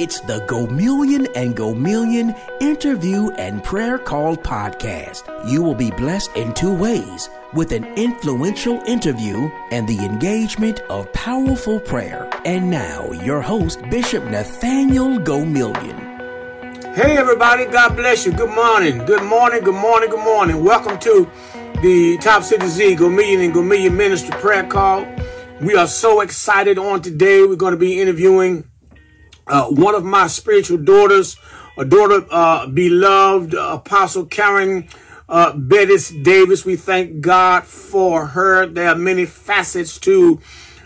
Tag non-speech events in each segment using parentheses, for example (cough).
It's the Gomillion and Gomillion Interview and Prayer Call podcast. You will be blessed in two ways with an influential interview and the engagement of powerful prayer. And now, your host, Bishop Nathaniel Gomillion. Hey, everybody, God bless you. Good morning. Good morning, good morning, good morning. Welcome to the Top City Z Gomillion and Gomillion Ministry Prayer Call. We are so excited on today. We're going to be interviewing uh, one of my spiritual daughters, a daughter, uh, beloved uh, Apostle Karen uh, Bettis Davis. We thank God for her. There are many facets to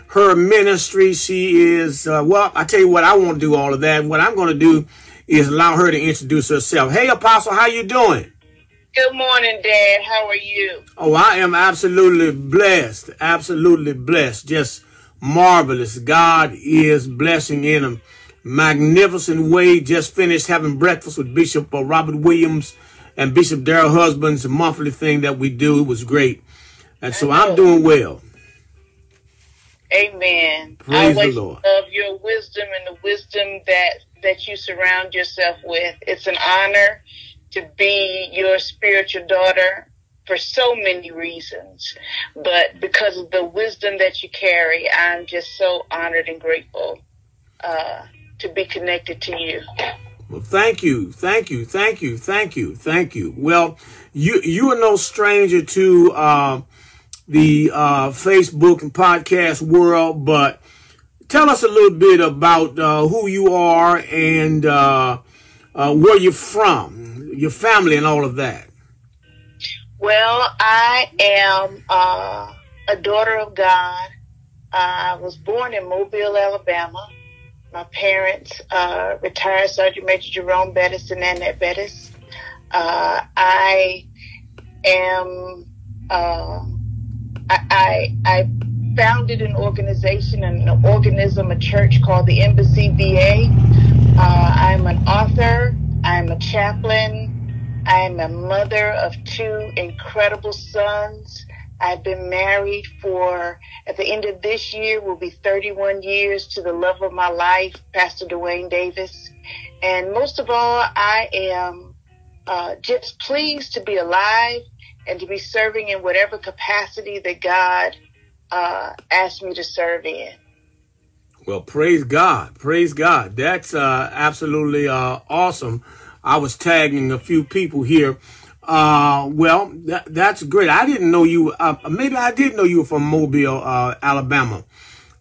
her ministry. She is, uh, well, I tell you what, I won't do all of that. What I'm going to do is allow her to introduce herself. Hey, Apostle, how you doing? Good morning, Dad. How are you? Oh, I am absolutely blessed. Absolutely blessed. Just marvelous. God is blessing in a magnificent way. Just finished having breakfast with Bishop uh, Robert Williams and Bishop Daryl Husbands, a monthly thing that we do. It was great. And so I'm doing well. Amen. Praise I the Lord. love your wisdom and the wisdom that that you surround yourself with. It's an honor to be your spiritual daughter for so many reasons, but because of the wisdom that you carry, I'm just so honored and grateful uh, to be connected to you. Well, thank you, thank you, thank you, thank you, thank you. Well, you you are no stranger to uh, the uh, Facebook and podcast world, but tell us a little bit about uh, who you are and uh, uh, where you're from, your family, and all of that. Well, I am uh, a daughter of God. I was born in Mobile, Alabama. My parents, uh, retired Sergeant Major Jerome Bettis and Annette Bettis. Uh, I am, uh, I, I, I founded an organization, an organism, a church called the Embassy VA. Uh, I'm an author. I'm a chaplain. I'm a mother of two incredible sons. I've been married for, at the end of this year, will be 31 years to the love of my life, Pastor Dwayne Davis. And most of all, I am uh, just pleased to be alive and to be serving in whatever capacity that God uh, asked me to serve in. Well, praise God, praise God. That's uh, absolutely uh, awesome. I was tagging a few people here. Uh, well, that, that's great. I didn't know you. Uh, maybe I did know you were from Mobile, uh, Alabama.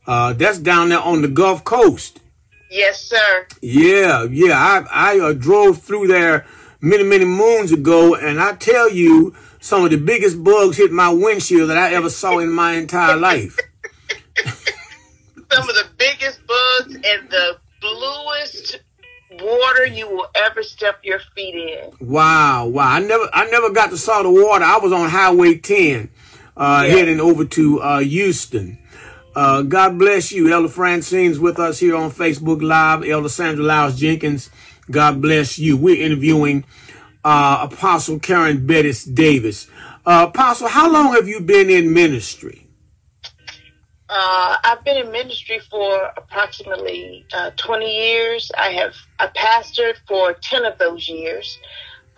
Uh, that's down there on the Gulf Coast. Yes, sir. Yeah, yeah. I I uh, drove through there many many moons ago, and I tell you, some of the biggest bugs hit my windshield that I ever saw in my entire life. (laughs) Some of the biggest bugs and the bluest water you will ever step your feet in. Wow, wow. I never I never got to saw the water. I was on Highway 10, uh, Yeah. heading over to uh, Houston. Uh, God bless you. Elder Francine's with us here on Facebook Live. Elder Sandra Lyles Jenkins. God bless you. We're interviewing uh, Apostle Karen Bettis Davis. Uh, Apostle, how long have you been in ministry? Uh, I've been in ministry for approximately uh, 20 years. I have I pastored for 10 of those years,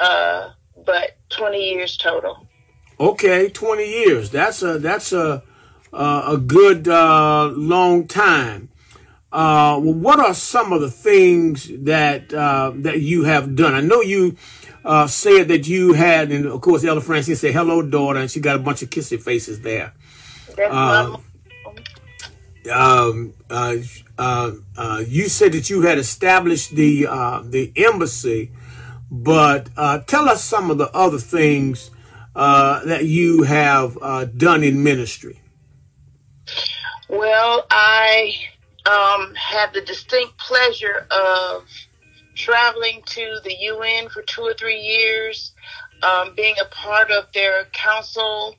uh, but 20 years total. Okay, 20 years. That's a that's a uh, a good uh, long time. Uh, well, what are some of the things that uh, that you have done? I know you uh, said that you had, and of course, Elder Francine said, "Hello, daughter," and she got a bunch of kissy faces there. That's Um, uh, uh, uh, you said that you had established the uh, the embassy, but uh, tell us some of the other things that you have done in ministry. Well, I um, had the distinct pleasure of traveling to the UN for two or three years, um, being a part of their council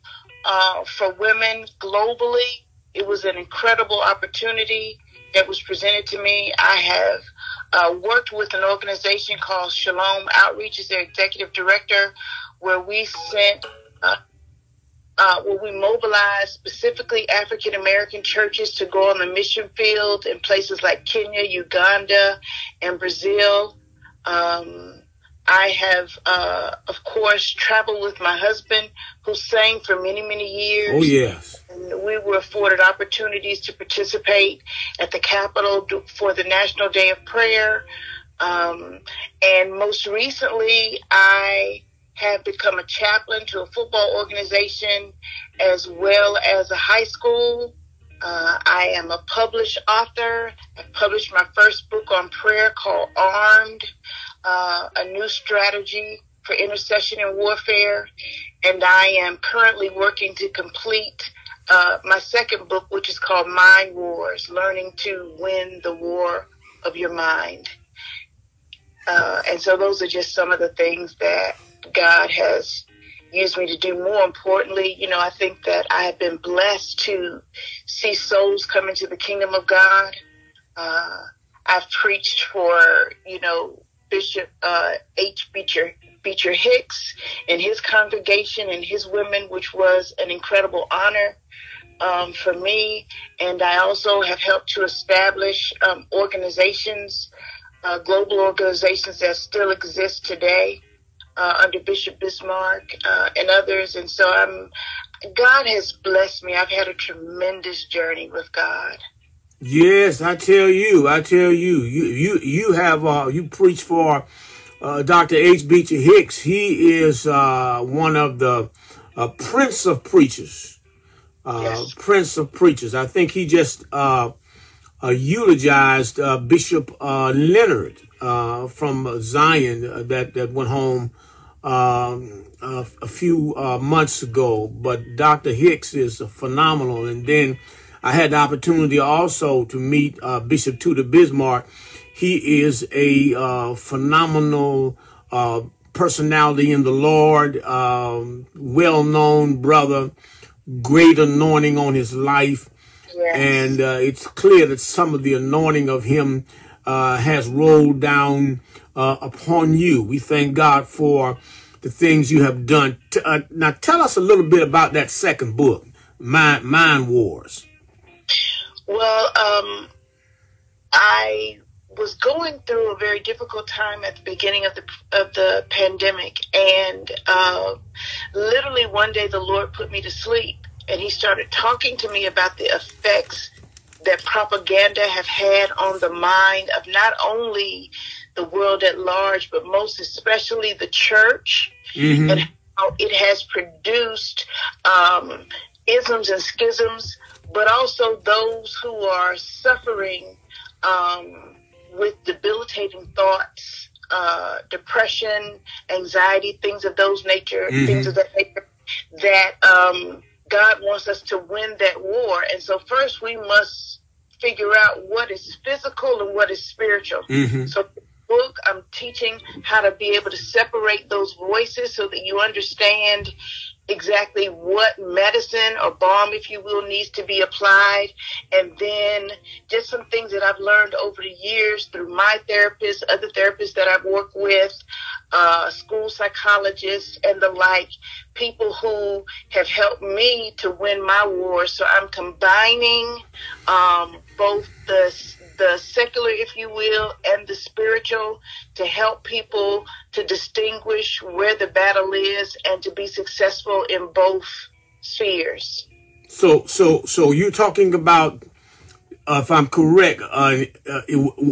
for women globally. It was an incredible opportunity that was presented to me. I have uh, worked with an organization called Shalom Outreach as their executive director, where we sent uh, uh, where we mobilized specifically African American churches to go on the mission field in places like Kenya, Uganda, and Brazil. Um, I have, uh, of course, traveled with my husband, who sang for many, many years. Oh, yes. And we were afforded opportunities to participate at the Capitol for the National Day of Prayer. Um, and most recently, I have become a chaplain to a football organization as well as a high school. Uh, I am a published author. I published my first book on prayer called Armed, uh, a new strategy for intercession and warfare. And I am currently working to complete uh, my second book, which is called Mind Wars Learning to Win the War of Your Mind. Uh, and so those are just some of the things that God has used me to do. More importantly, you know, I think that I have been blessed to see souls come into the kingdom of God. Uh, I've preached for, you know, Bishop uh, H. Beecher, Beecher Hicks and his congregation and his women, which was an incredible honor um, for me. And I also have helped to establish um, organizations, uh, global organizations that still exist today uh, under Bishop Bismark uh, and others. And so I'm, God has blessed me. I've had a tremendous journey with God. Yes, I tell you, I tell you, you you you have uh, you preach for uh, Dr. H. Beecher Hicks. He is uh, one of the uh, prince of preachers. Uh, yes. Prince of preachers. I think he just uh, uh, eulogized uh, Bishop uh, Leonard uh, from Zion uh, that that went home um, a, a, few uh, months ago. But Dr. Hicks is phenomenal. And then I had the opportunity also to meet uh, Bishop Tudor Bismark. He is a uh, phenomenal uh, personality in the Lord, um, well-known brother, great anointing on his life. Yes. And uh, it's clear that some of the anointing of him uh, has rolled down uh, upon you. We thank God for the things you have done. Uh, now, tell us a little bit about that second book, Mind, Mind Wars. Well, um, I was going through a very difficult time at the beginning of the of the pandemic, and uh, literally one day the Lord put me to sleep, and He started talking to me about the effects that propaganda have had on the mind of not only the world at large, but most especially the church, mm-hmm. and how it has produced um, isms and schisms, but also those who are suffering um, with debilitating thoughts, uh, depression, anxiety, things of those nature, mm-hmm. things of that nature, that um, God wants us to win that war. And so first we must figure out what is physical and what is spiritual. Mm-hmm. So book i'm teaching how to be able to separate those voices so that you understand exactly what medicine or balm, if you will, needs to be applied. And then just some things that I've learned over the years through my therapist, other therapists that I've worked with, uh, school psychologists and the like, people who have helped me to win my war. So I'm combining um, both the the secular, if you will, and the spiritual to help people to distinguish where the battle is and to be successful in both spheres. So, so, so you're talking about, uh, if I'm correct, uh, uh,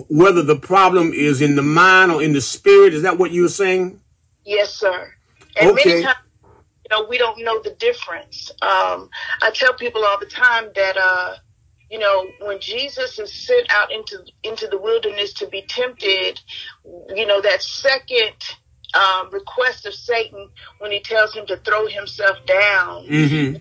whether the problem is in the mind or in the spirit. Is that what you're saying? Yes, sir. And okay. many times, you know, we don't know the difference. Um, I tell people all the time that, uh, you know, when Jesus is sent out into into the wilderness to be tempted, you know, that second um, request of Satan when he tells him to throw himself down. Mm-hmm.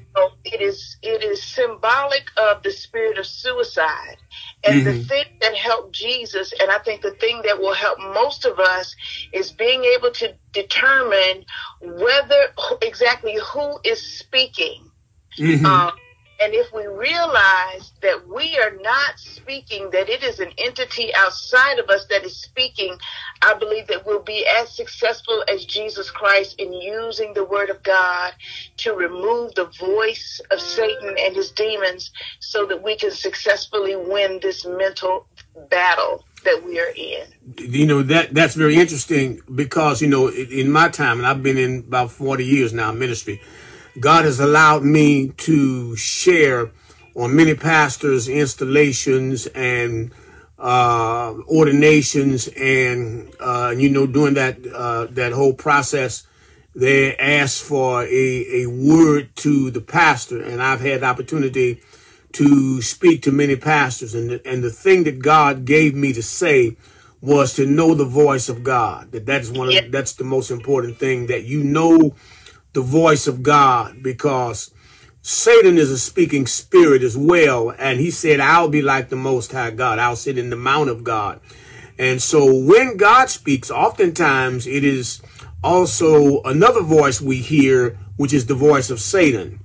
It is it is symbolic of the spirit of suicide. And mm-hmm. the thing that helped Jesus, and I think the thing that will help most of us, is being able to determine whether exactly who is speaking. Mm-hmm. Um, And if we realize that we are not speaking, that it is an entity outside of us that is speaking, I believe that we'll be as successful as Jesus Christ in using the word of God to remove the voice of Satan and his demons so that we can successfully win this mental battle that we are in. You know that that's very interesting because you know in my time, and I've been in about forty years now ministry. God has allowed me to share on many pastors' installations and uh, ordinations, and uh, you know, during that uh, that whole process, they ask for a, a word to the pastor, and I've had the opportunity to speak to many pastors, and the, and the thing that God gave me to say was to know the voice of God. That that's one of that's the most important thing that you know the voice of God because Satan is a speaking spirit as well. And he said, I'll be like the Most High God. I'll sit in the mount of God. And so when God speaks, oftentimes it is also another voice we hear, which is the voice of Satan.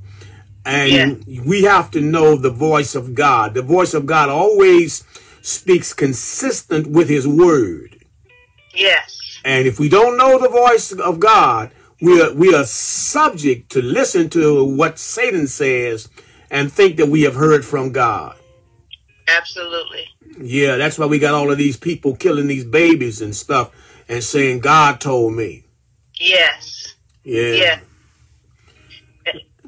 And yeah. we have to know the voice of God. The voice of God always speaks consistent with his word. Yes. And if we don't know the voice of God, we are, we are subject to listen to what Satan says and think that we have heard from God. Absolutely. Yeah, that's why we got all of these people killing these babies and stuff and saying, God told me. Yes. Yeah. Yeah.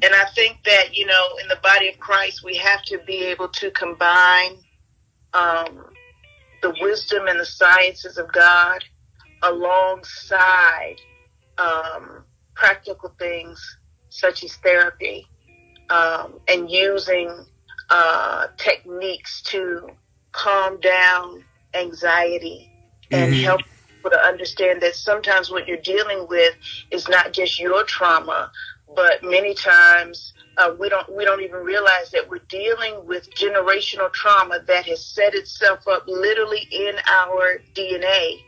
And I think that, you know, in the body of Christ, we have to be able to combine um, the wisdom and the sciences of God alongside um, practical things such as therapy um, and using uh, techniques to calm down anxiety and mm-hmm. help people to understand that sometimes what you're dealing with is not just your trauma, but many times uh, we don't we don't even realize that we're dealing with generational trauma that has set itself up literally in our DNA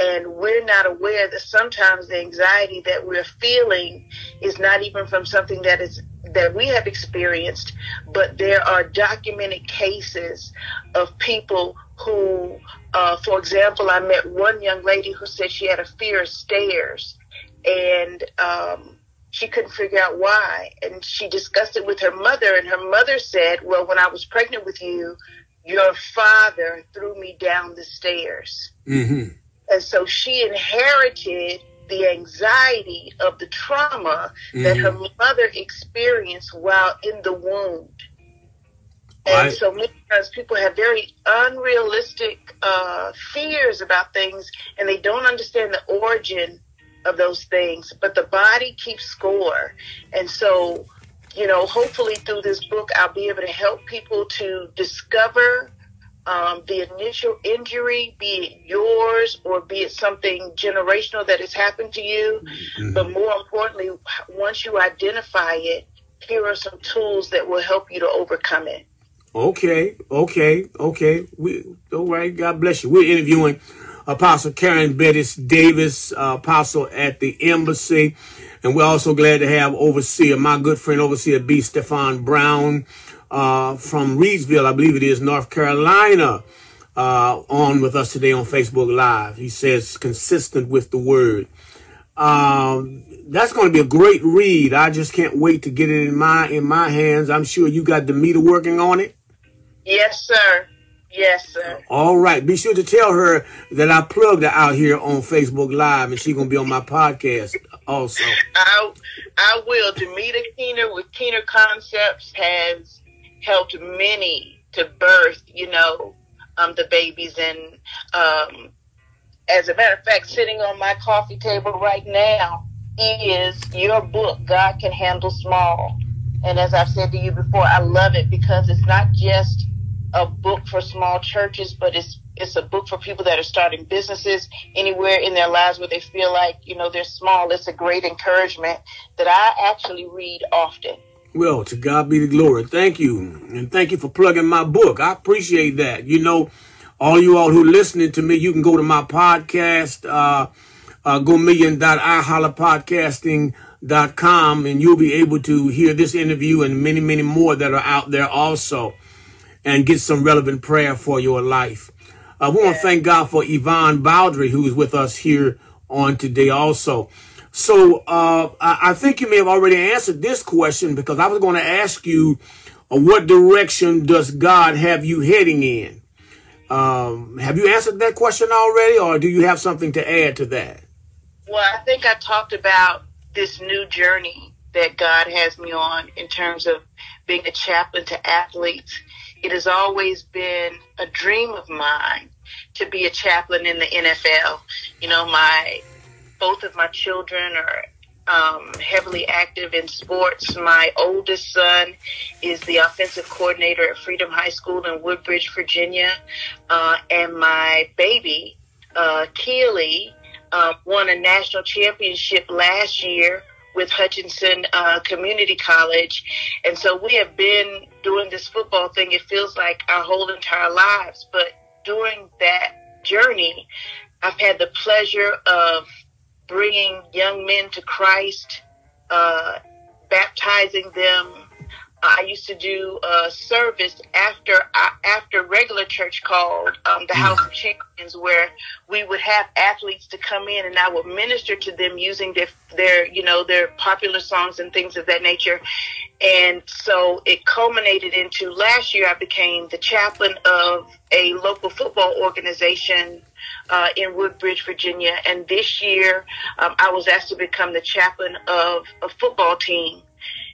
and we're not aware that sometimes the anxiety that we're feeling is not even from something that is that we have experienced but there are documented cases of people who uh, for example i met one young lady who said she had a fear of stairs and um, she couldn't figure out why and she discussed it with her mother and her mother said well when i was pregnant with you your father threw me down the stairs mm-hmm. And so she inherited the anxiety of the trauma mm-hmm. that her mother experienced while in the womb. And so many times people have very unrealistic uh, fears about things and they don't understand the origin of those things, but the body keeps score. And so, you know, hopefully through this book, I'll be able to help people to discover um, the initial injury, be it yours or be it something generational that has happened to you. Mm-hmm. But more importantly, once you identify it, here are some tools that will help you to overcome it. Okay, okay, okay. We all right. God bless you. We're interviewing Apostle Karen Bettis Davis, uh, apostle at the embassy, and we're also glad to have overseer, my good friend overseer B. Stefan Brown uh, from Reidsville, I believe it is, North Carolina, uh, on with us today on Facebook Live. He says, consistent with the word. Um, that's going to be a great read. I just can't wait to get it in my in my hands. I'm sure you got Demita working on it. Yes, sir. Yes, sir. All right. Be sure to tell her that I plugged her out here on Facebook Live, and she's gonna be on my podcast also. I I will. Demita Keener with Keener Concepts has helped many to birth, you know, um, the babies. And um, as a matter of fact, sitting on my coffee table right now is your book, God Can Handle Small. And as I've said to you before, I love it because it's not just a book for small churches, but it's it's a book for people that are starting businesses anywhere in their lives where they feel like you know they're small. It's a great encouragement that I actually read often. Well, to God be the glory. Thank you. And thank you for plugging my book. I appreciate that. You know, all you all who listening to me, you can go to my podcast, uh, uh, Gomillion dot podcasting com, and you'll be able to hear this interview and many, many more that are out there also and get some relevant prayer for your life. I want to thank God for Yvonne Bowdry, who is with us here on today also. So uh, I think you may have already answered this question because I was going to ask you uh, what direction does God have you heading in? Um, have you answered that question already, or do you have something to add to that? Well, I think I talked about this new journey that God has me on in terms of being a chaplain to athletes. It has always been a dream of mine to be a chaplain in the NFL. You know, my both of my children are um, heavily active in sports. My oldest son is the offensive coordinator at Freedom High School in Woodbridge, Virginia, uh, and my baby, uh, Keely, uh, won a national championship last year with Hutchinson uh, Community College. And so we have been doing this football thing, it feels like our whole entire lives. But during that journey, I've had the pleasure of bringing young men to Christ, uh, baptizing them, I used to do a service after after regular church called um, the House of Champions, where we would have athletes to come in, and I would minister to them using their their you know their popular songs and things of that nature. And so it culminated into last year. I became the chaplain of a local football organization uh, in Woodbridge, Virginia, and this year um, I was asked to become the chaplain of a football team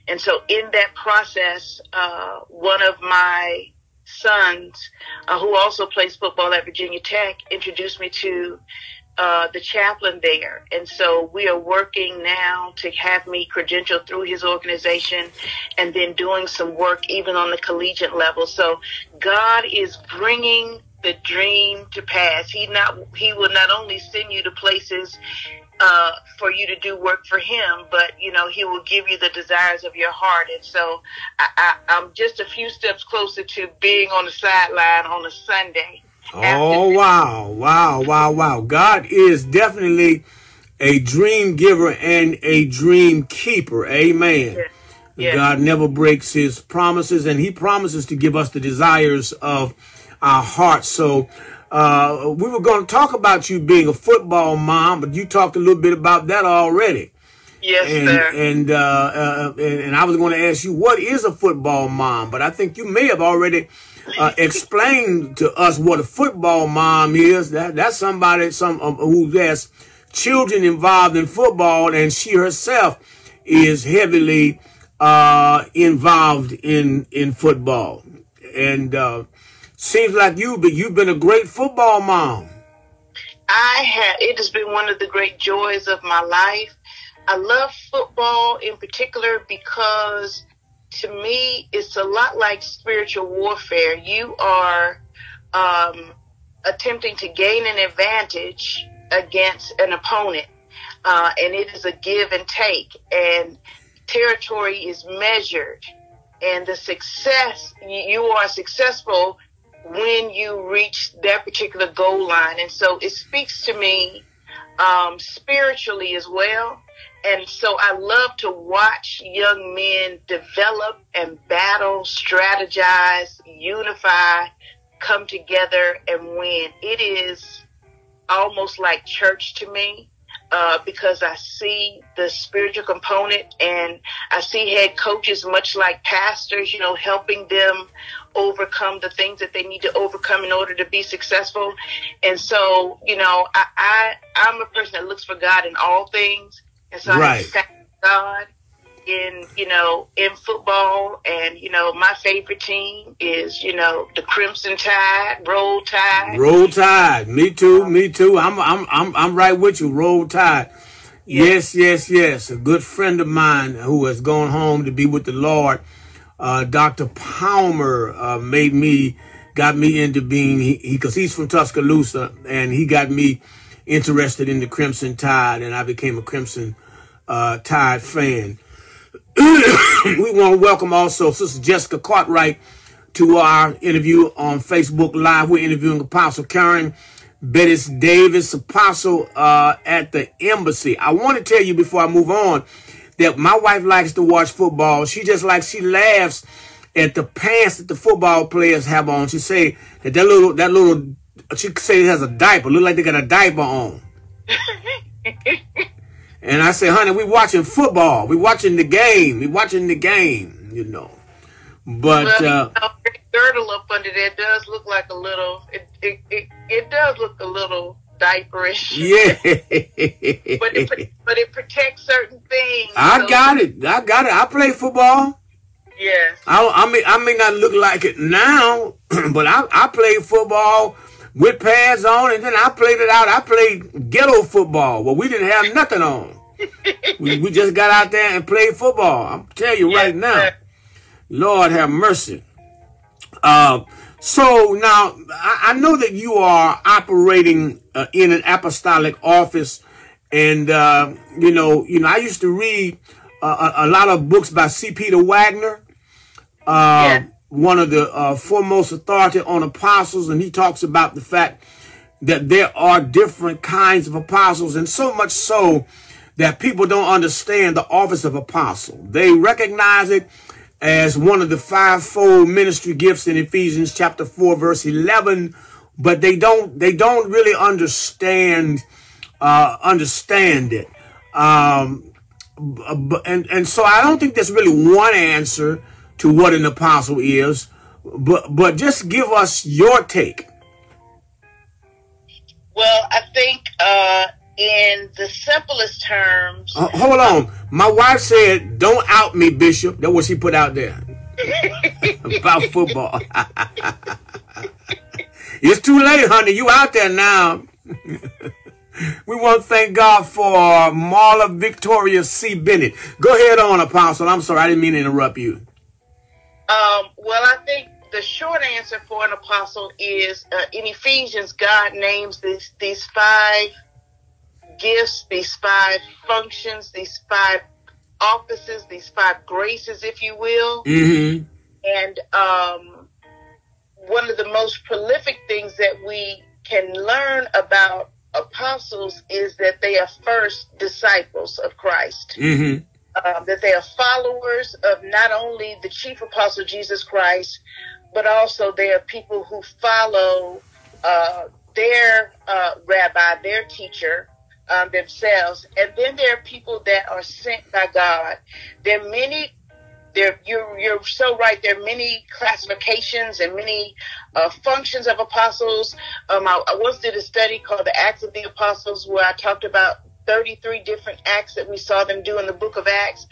and so in that process, uh, one of my sons, uh, who also plays football at Virginia Tech, introduced me to uh, the chaplain there. And so we are working now to have me credentialed through his organization and then doing some work even on the collegiate level. So God is bringing the dream to pass. He not he will not only send you to places uh, for you to do work for him, but you know he will give you the desires of your heart. And so I, I, am just a few steps closer to being on the sideline on a Sunday. Oh wow, wow, wow, wow! God is definitely a dream giver and a dream keeper. Amen. Yes. Yes. God never breaks his promises, and he promises to give us the desires of our hearts. So uh, we were going to talk about you being a football mom, but you talked a little bit about that already. Yes, and, sir. And, uh, uh, and, and I was going to ask you what is a football mom, but I think you may have already uh, explained to us what a football mom is. That that's somebody some um, who has children involved in football, and she herself is heavily uh, involved in in football. And uh, Seems like you, but you've been a great football mom. I have. It has been one of the great joys of my life. I love football in particular because to me, it's a lot like spiritual warfare. You are um, attempting to gain an advantage against an opponent, uh, and it is a give and take, and territory is measured, and the success you are successful when you reach that particular goal line. And so it speaks to me um, spiritually as well. And so I love to watch young men develop and battle, strategize, unify, come together and win. It is almost like church to me uh, because I see the spiritual component and I see head coaches, much like pastors, you know, helping them overcome the things that they need to overcome in order to be successful. And so, you know, I, I I'm a person that looks for God in all things, and so right. I thank God in you know in football. And you know my favorite team is you know the crimson tide roll tide. Roll tide. Me too me too. I'm i'm i'm, I'm right with you roll tide. Yes. yes yes yes. A good friend of mine who has gone home to be with the lord uh, dr palmer uh, made me got me into being he because he, he's from tuscaloosa and he got me interested in the crimson tide and i became a crimson uh, tide fan (coughs) we want to welcome also Sister Jessica Cartwright to our interview on Facebook Live. We're interviewing Apostle Karen Bettis Davis, Apostle uh, at the Embassy. I want to tell you before I move on that my wife likes to watch football. She just like she laughs at the pants that the football players have on. She say that that little that little she say it has a diaper, look like they got a diaper on. (laughs) and I say, honey, we watching football. We watching the game. We watching the game. You know. But well, uh, girdle up under there does look like a little. It it it, it does look a little diaperish. (laughs) Yeah. but it but it protects certain things. I so. got it. I got it. I play football. Yes. I, I may I may not look like it now, (clears throat) but I I played football with pads on, and then I played it out. I played ghetto football. Well, we didn't have nothing on. (laughs) we, we just got out there and played football. I'm telling you yes, right now. Sir. Lord have mercy. Uh, so now I, know that you are operating uh, in an apostolic office, and uh, you know, you know, I used to read a, a, lot of books by C. Peter Wagner, uh, yeah. one of the uh, foremost authority on apostles, and he talks about the fact that there are different kinds of apostles, and so much so that people don't understand the office of apostle. They recognize it as one of the fivefold ministry gifts in Ephesians chapter 4 verse 11 but they don't they don't really understand uh, understand it. Um, and and so I don't think there's really one answer to what an apostle is but but just give us your take. Well I think uh, in the simplest terms. Uh, hold on. My wife said, don't out me, Bishop. That's what she put out there (laughs) about football. (laughs) it's too late, honey. You out there now. (laughs) we want to thank God for Marla Victoria C. Bennett. Go ahead on, Apostle. I'm sorry. I didn't mean to interrupt you. Um, well, I think the short answer for an apostle is uh, in Ephesians, God names these, these five gifts, these five functions, these five offices, these five graces, if you will. Mm-hmm. And um, one of the most prolific things that we can learn about apostles is that they are first disciples of Christ. Mm-hmm. Um, that they are followers of not only the chief apostle Jesus Christ, but also they are people who follow uh, their uh, rabbi, their teacher, um, themselves. And then there are people that are sent by God. There are many. There, you're, you're so right. There are many classifications and many uh, functions of apostles. Um, I, I once did a study called the Acts of the Apostles, where I talked about 33 different acts that we saw them do in the Book of Acts.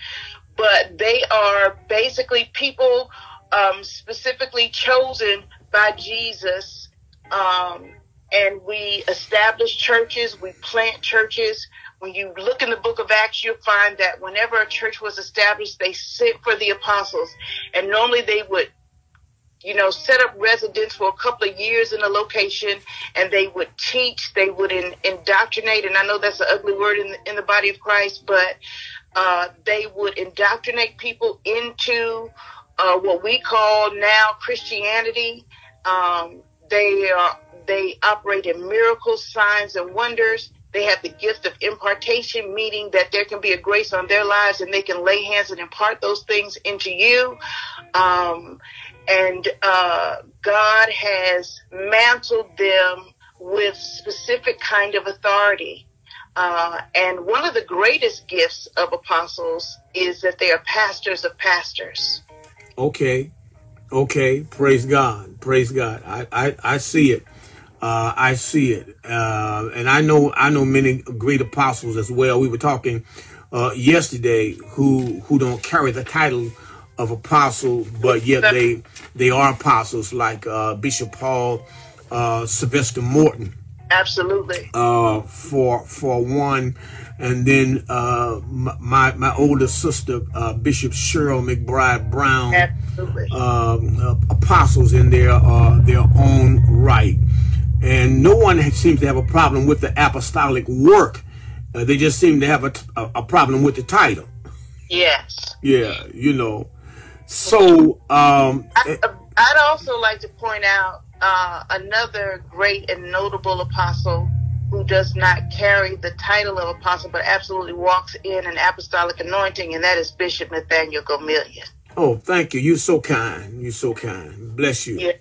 But they are basically people um, specifically chosen by Jesus um, and we establish churches, we plant churches. When you look in the book of Acts, you'll find that whenever a church was established, they sent for the apostles. And normally they would, you know, set up residence for a couple of years in a location and they would teach, they would in, indoctrinate. And I know that's an ugly word in the, in the body of Christ, but uh, they would indoctrinate people into uh, what we call now Christianity. Um, they are they operate in miracles, signs, and wonders. They have the gift of impartation, meaning that there can be a grace on their lives and they can lay hands and impart those things into you. Um, and uh, God has mantled them with specific kind of authority. Uh, and one of the greatest gifts of apostles is that they are pastors of pastors. Okay. Okay. Praise God. Praise God. I, I, I see it. Uh, I see it, uh, and I know I know many great apostles as well. We were talking uh, yesterday who who don't carry the title of apostle, but yet they they are apostles, like uh, Bishop Paul uh, Sylvester Morton. Absolutely. Uh, for for one, and then my my older sister Bishop Cheryl McBride Brown. Absolutely. Um, apostles in their their own right. And no one seems to have a problem with the apostolic work. Uh, they just seem to have a, a, a, problem with the title. Yes. Yeah, you know. So, um, I, would also like to point out uh, another great and notable apostle who does not carry the title of apostle, but absolutely walks in an apostolic anointing, and that is Bishop Nathaniel Gomillion. Oh, thank you. You're so kind. You're so kind. Bless you. Yeah.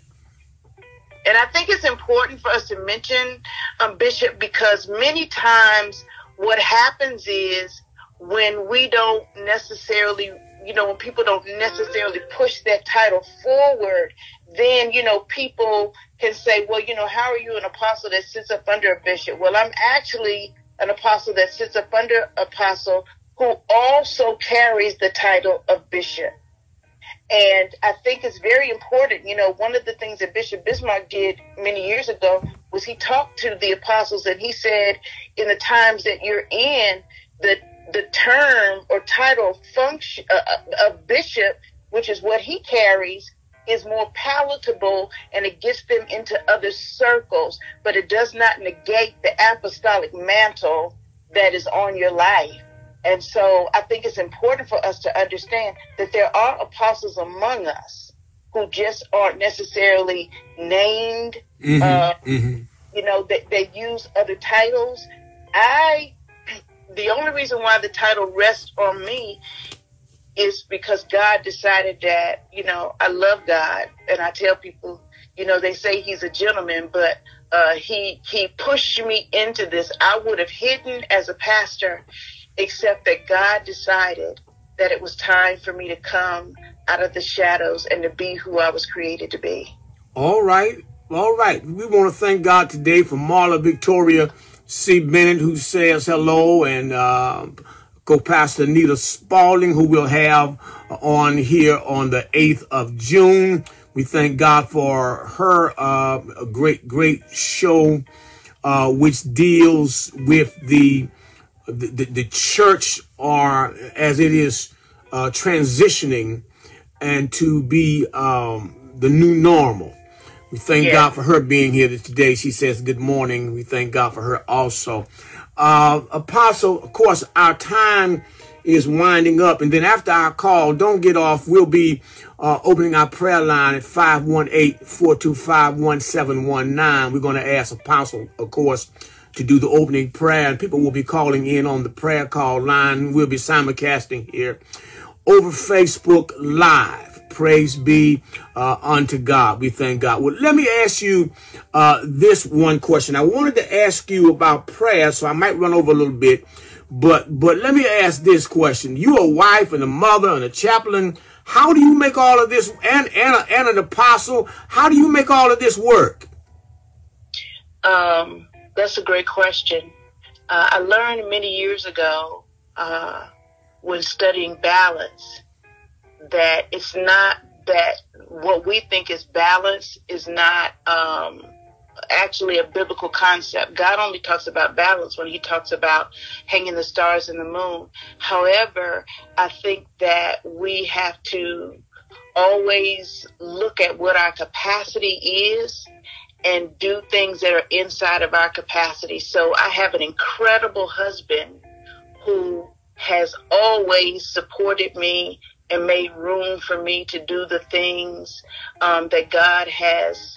And I think it's important for us to mention um, Bishop because many times what happens is when we don't necessarily, you know, when people don't necessarily push that title forward, then, you know, people can say, well, you know, how are you an apostle that sits up under a bishop? Well, I'm actually an apostle that sits up under apostle who also carries the title of bishop. And I think it's very important. You know, one of the things that Bishop Bismark did many years ago was he talked to the apostles and he said, in the times that you're in, the the term or title function uh, uh, of bishop, which is what he carries, is more palatable and it gets them into other circles, but it does not negate the apostolic mantle that is on your life. And so I think it's important for us to understand that there are apostles among us who just aren't necessarily named. Mm-hmm, uh, mm-hmm. You know, they, they use other titles. I, the only reason why the title rests on me is because God decided that, you know, I love God. And I tell people, you know, they say he's a gentleman, but uh, he he pushed me into this. I would have hidden as a pastor except that God decided that it was time for me to come out of the shadows and to be who I was created to be. All right. All right. We want to thank God today for Marla Victoria C. Bennett, who says hello, and uh, co-pastor Nita Spaulding, who we'll have on here on the 8th of June. We thank God for her uh, great, great show, uh, which deals with the the, the, church are as it is uh, transitioning and to be um, the new normal. We thank yeah. God for her being here today. She says good morning. We thank God for her also. Uh, Apostle, of course, our time is winding up. And then after our call, don't get off. We'll be uh, opening our prayer line at 518-425-1719. We're going to ask Apostle, of course, to do the opening prayer. And people will be calling in on the prayer call line. We'll be simulcasting here over Facebook Live. Praise be uh, unto God. We thank God. Well, let me ask you uh, this one question. I wanted to ask you about prayer, so I might run over a little bit. But but let me ask this question. You're a wife and a mother and a chaplain. How do you make all of this and and, a, and an apostle? How do you make all of this work? Um that's a great question. Uh, I learned many years ago uh, when studying balance that it's not that what we think is balance is not um, actually a biblical concept. God only talks about balance when he talks about hanging the stars in the moon. However, I think that we have to always look at what our capacity is and do things that are inside of our capacity. So I have an incredible husband who has always supported me and made room for me to do the things um, that God has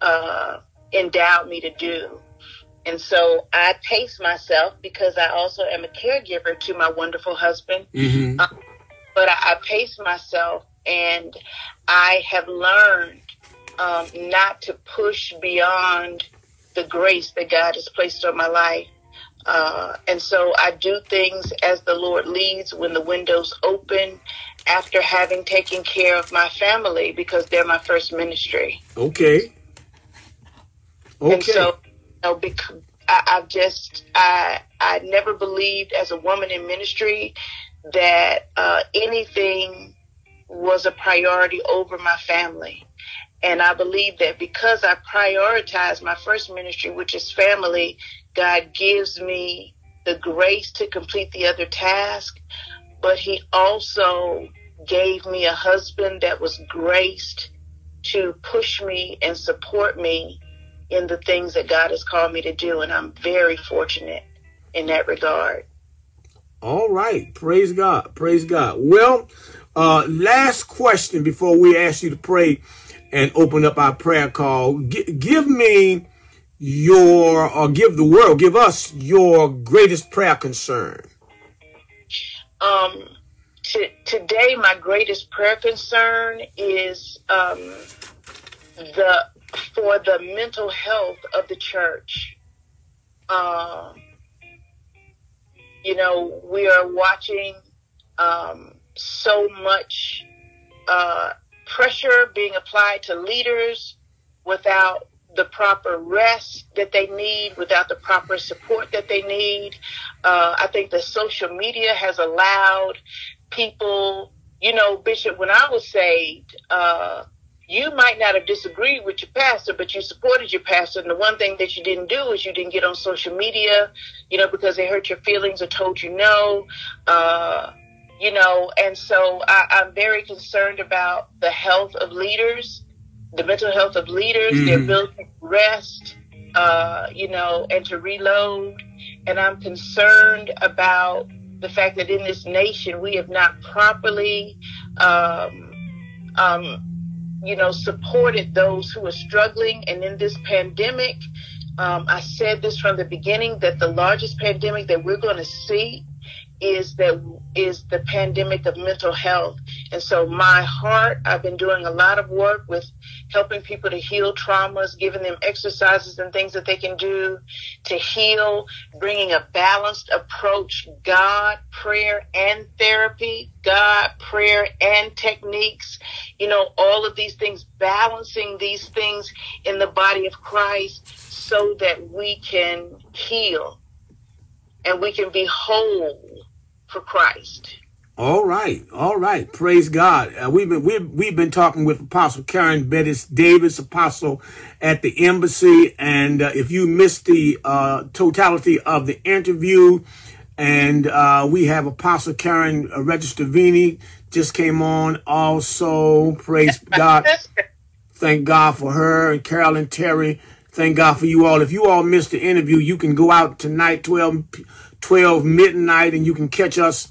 uh, endowed me to do. And so I pace myself because I also am a caregiver to my wonderful husband. Mm-hmm. Um, but I, I pace myself and I have learned um, not to push beyond the grace that God has placed on my life. Uh, and so I do things as the Lord leads when the windows open after having taken care of my family because they're my first ministry. Okay. Okay. And so, you know, because I, I've just, I, I never believed as a woman in ministry that uh, anything was a priority over my family. And I believe that because I prioritize my first ministry, which is family, God gives me the grace to complete the other task. But He also gave me a husband that was graced to push me and support me in the things that God has called me to do. And I'm very fortunate in that regard. All right. Praise God. Praise God. Well, uh, last question before we ask you to pray and open up our prayer call. G- give me your, or give the world, give us your greatest prayer concern? Um, t- today, my greatest prayer concern is um, the for the mental health of the church. Uh, you know, we are watching um, so much uh, pressure being applied to leaders without the proper rest that they need, without the proper support that they need. Uh, I think the social media has allowed people, you know, Bishop, when I was saved, uh, you might not have disagreed with your pastor, but you supported your pastor. And the one thing that you didn't do is you didn't get on social media, you know, because they hurt your feelings or told you no. Uh, you know, and so I, I'm very concerned about the health of leaders, the mental health of leaders, mm-hmm. their ability to rest, uh, you know, and to reload. And I'm concerned about the fact that in this nation we have not properly, um, um, you know, supported those who are struggling. And in this pandemic, um, I said this from the beginning that the largest pandemic that we're going to see is that is the pandemic of mental health. And so my heart, I've been doing a lot of work with helping people to heal traumas, giving them exercises and things that they can do to heal, bringing a balanced approach, God, prayer and therapy, God, prayer and techniques, you know, all of these things, balancing these things in the body of Christ so that we can heal and we can be whole for Christ. All right, all right. Praise God. Uh, we've been we've we've been talking with Apostle Karen Bettis Davis, Apostle at the embassy. And uh, if you missed the uh, totality of the interview, and uh, we have Apostle Karen uh, Vini just came on. Also, praise God. (laughs) Thank God for her and Carolyn Terry. Thank God for you all. If you all missed the interview, you can go out tonight, 12 12 midnight, and you can catch us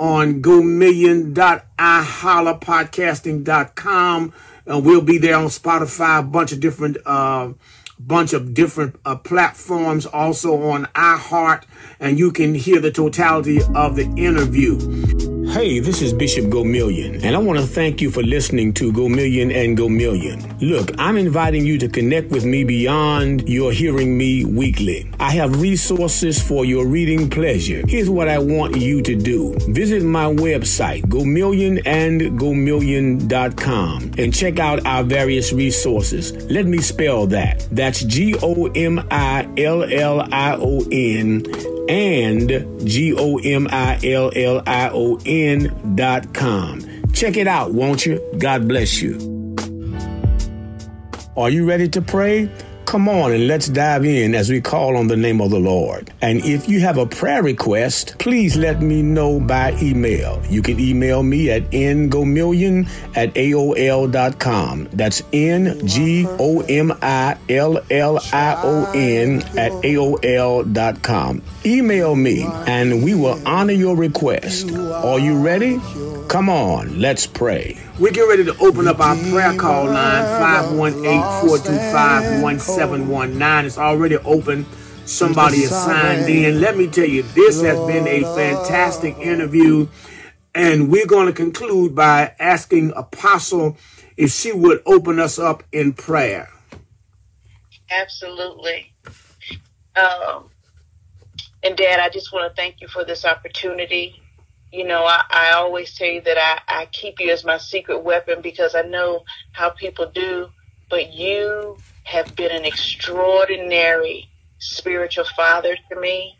on gomillion.ihollapodcasting.com. Uh, we'll be there on Spotify, a bunch of different, uh, bunch of different uh, platforms, also on iHeart, and you can hear the totality of the interview. Hey, this is Bishop Gomillion, and I want to thank you for listening to Gomillion and Gomillion. Look, I'm inviting you to connect with me beyond your hearing me weekly. I have resources for your reading pleasure. Here's what I want you to do. Visit my website, gomillionandgomillion.com, and check out our various resources. Let me spell that. That's G O M I L L I O N and G O M I L L I O N dot com. Check it out, won't you? God bless you. Are you ready to pray? Come on and let's dive in as we call on the name of the Lord. And if you have a prayer request, please let me know by email. You can email me at ngomillion at AOL.com. That's N G O M I L L I O N at AOL.com. Email me and we will honor your request. Are you ready? Come on, let's pray. We're getting ready to open up our prayer call line 518-425-1719. It's already open. Somebody is signed in. Let me tell you, this has been a fantastic interview. And we're going to conclude by asking Apostle if she would open us up in prayer. Absolutely. Um, and Dad, I just want to thank you for this opportunity you know, I, I always tell you that I, I keep you as my secret weapon because I know how people do, but you have been an extraordinary spiritual father to me.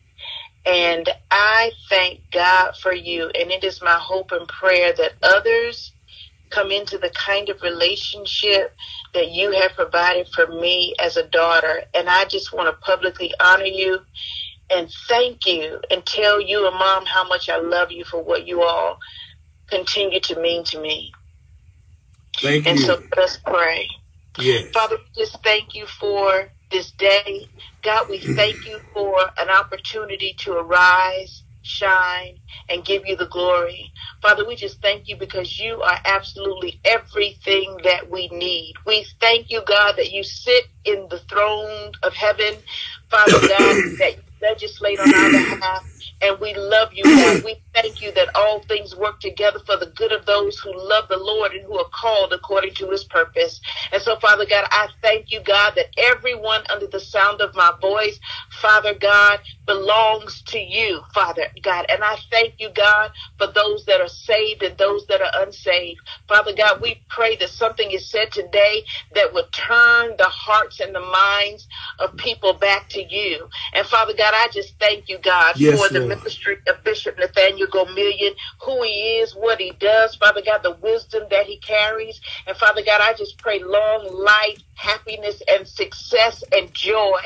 And I thank God for you. And it is my hope and prayer that others come into the kind of relationship that you have provided for me as a daughter. And I just want to publicly honor you and thank you and tell you and mom how much I love you for what you all continue to mean to me. Thank you and you. so let's pray. Yes. Father, we just thank you for this day. God, we thank you for an opportunity to arise shine, and give you the glory. Father, we just thank you because you are absolutely everything that we need. We thank you, God, that you sit in the throne of heaven. Father (coughs) God, that you legislate on our behalf and we love you, God. We thank you that all things work together for the good of those who love the Lord and who are called according to his purpose. And so, Father God, I thank you, God, that everyone under the sound of my voice, Father God, belongs to you, Father God. And I thank you, God, for those that are saved and those that are unsaved. Father God, we pray that something is said today that would turn the hearts and the minds of people back to you. And Father God, I just thank you, God, Yes, for the ministry of Bishop Nathaniel Gomillion, who he is, what he does, Father God, the wisdom that he carries. And Father God, I just pray long life, happiness, and success and joy,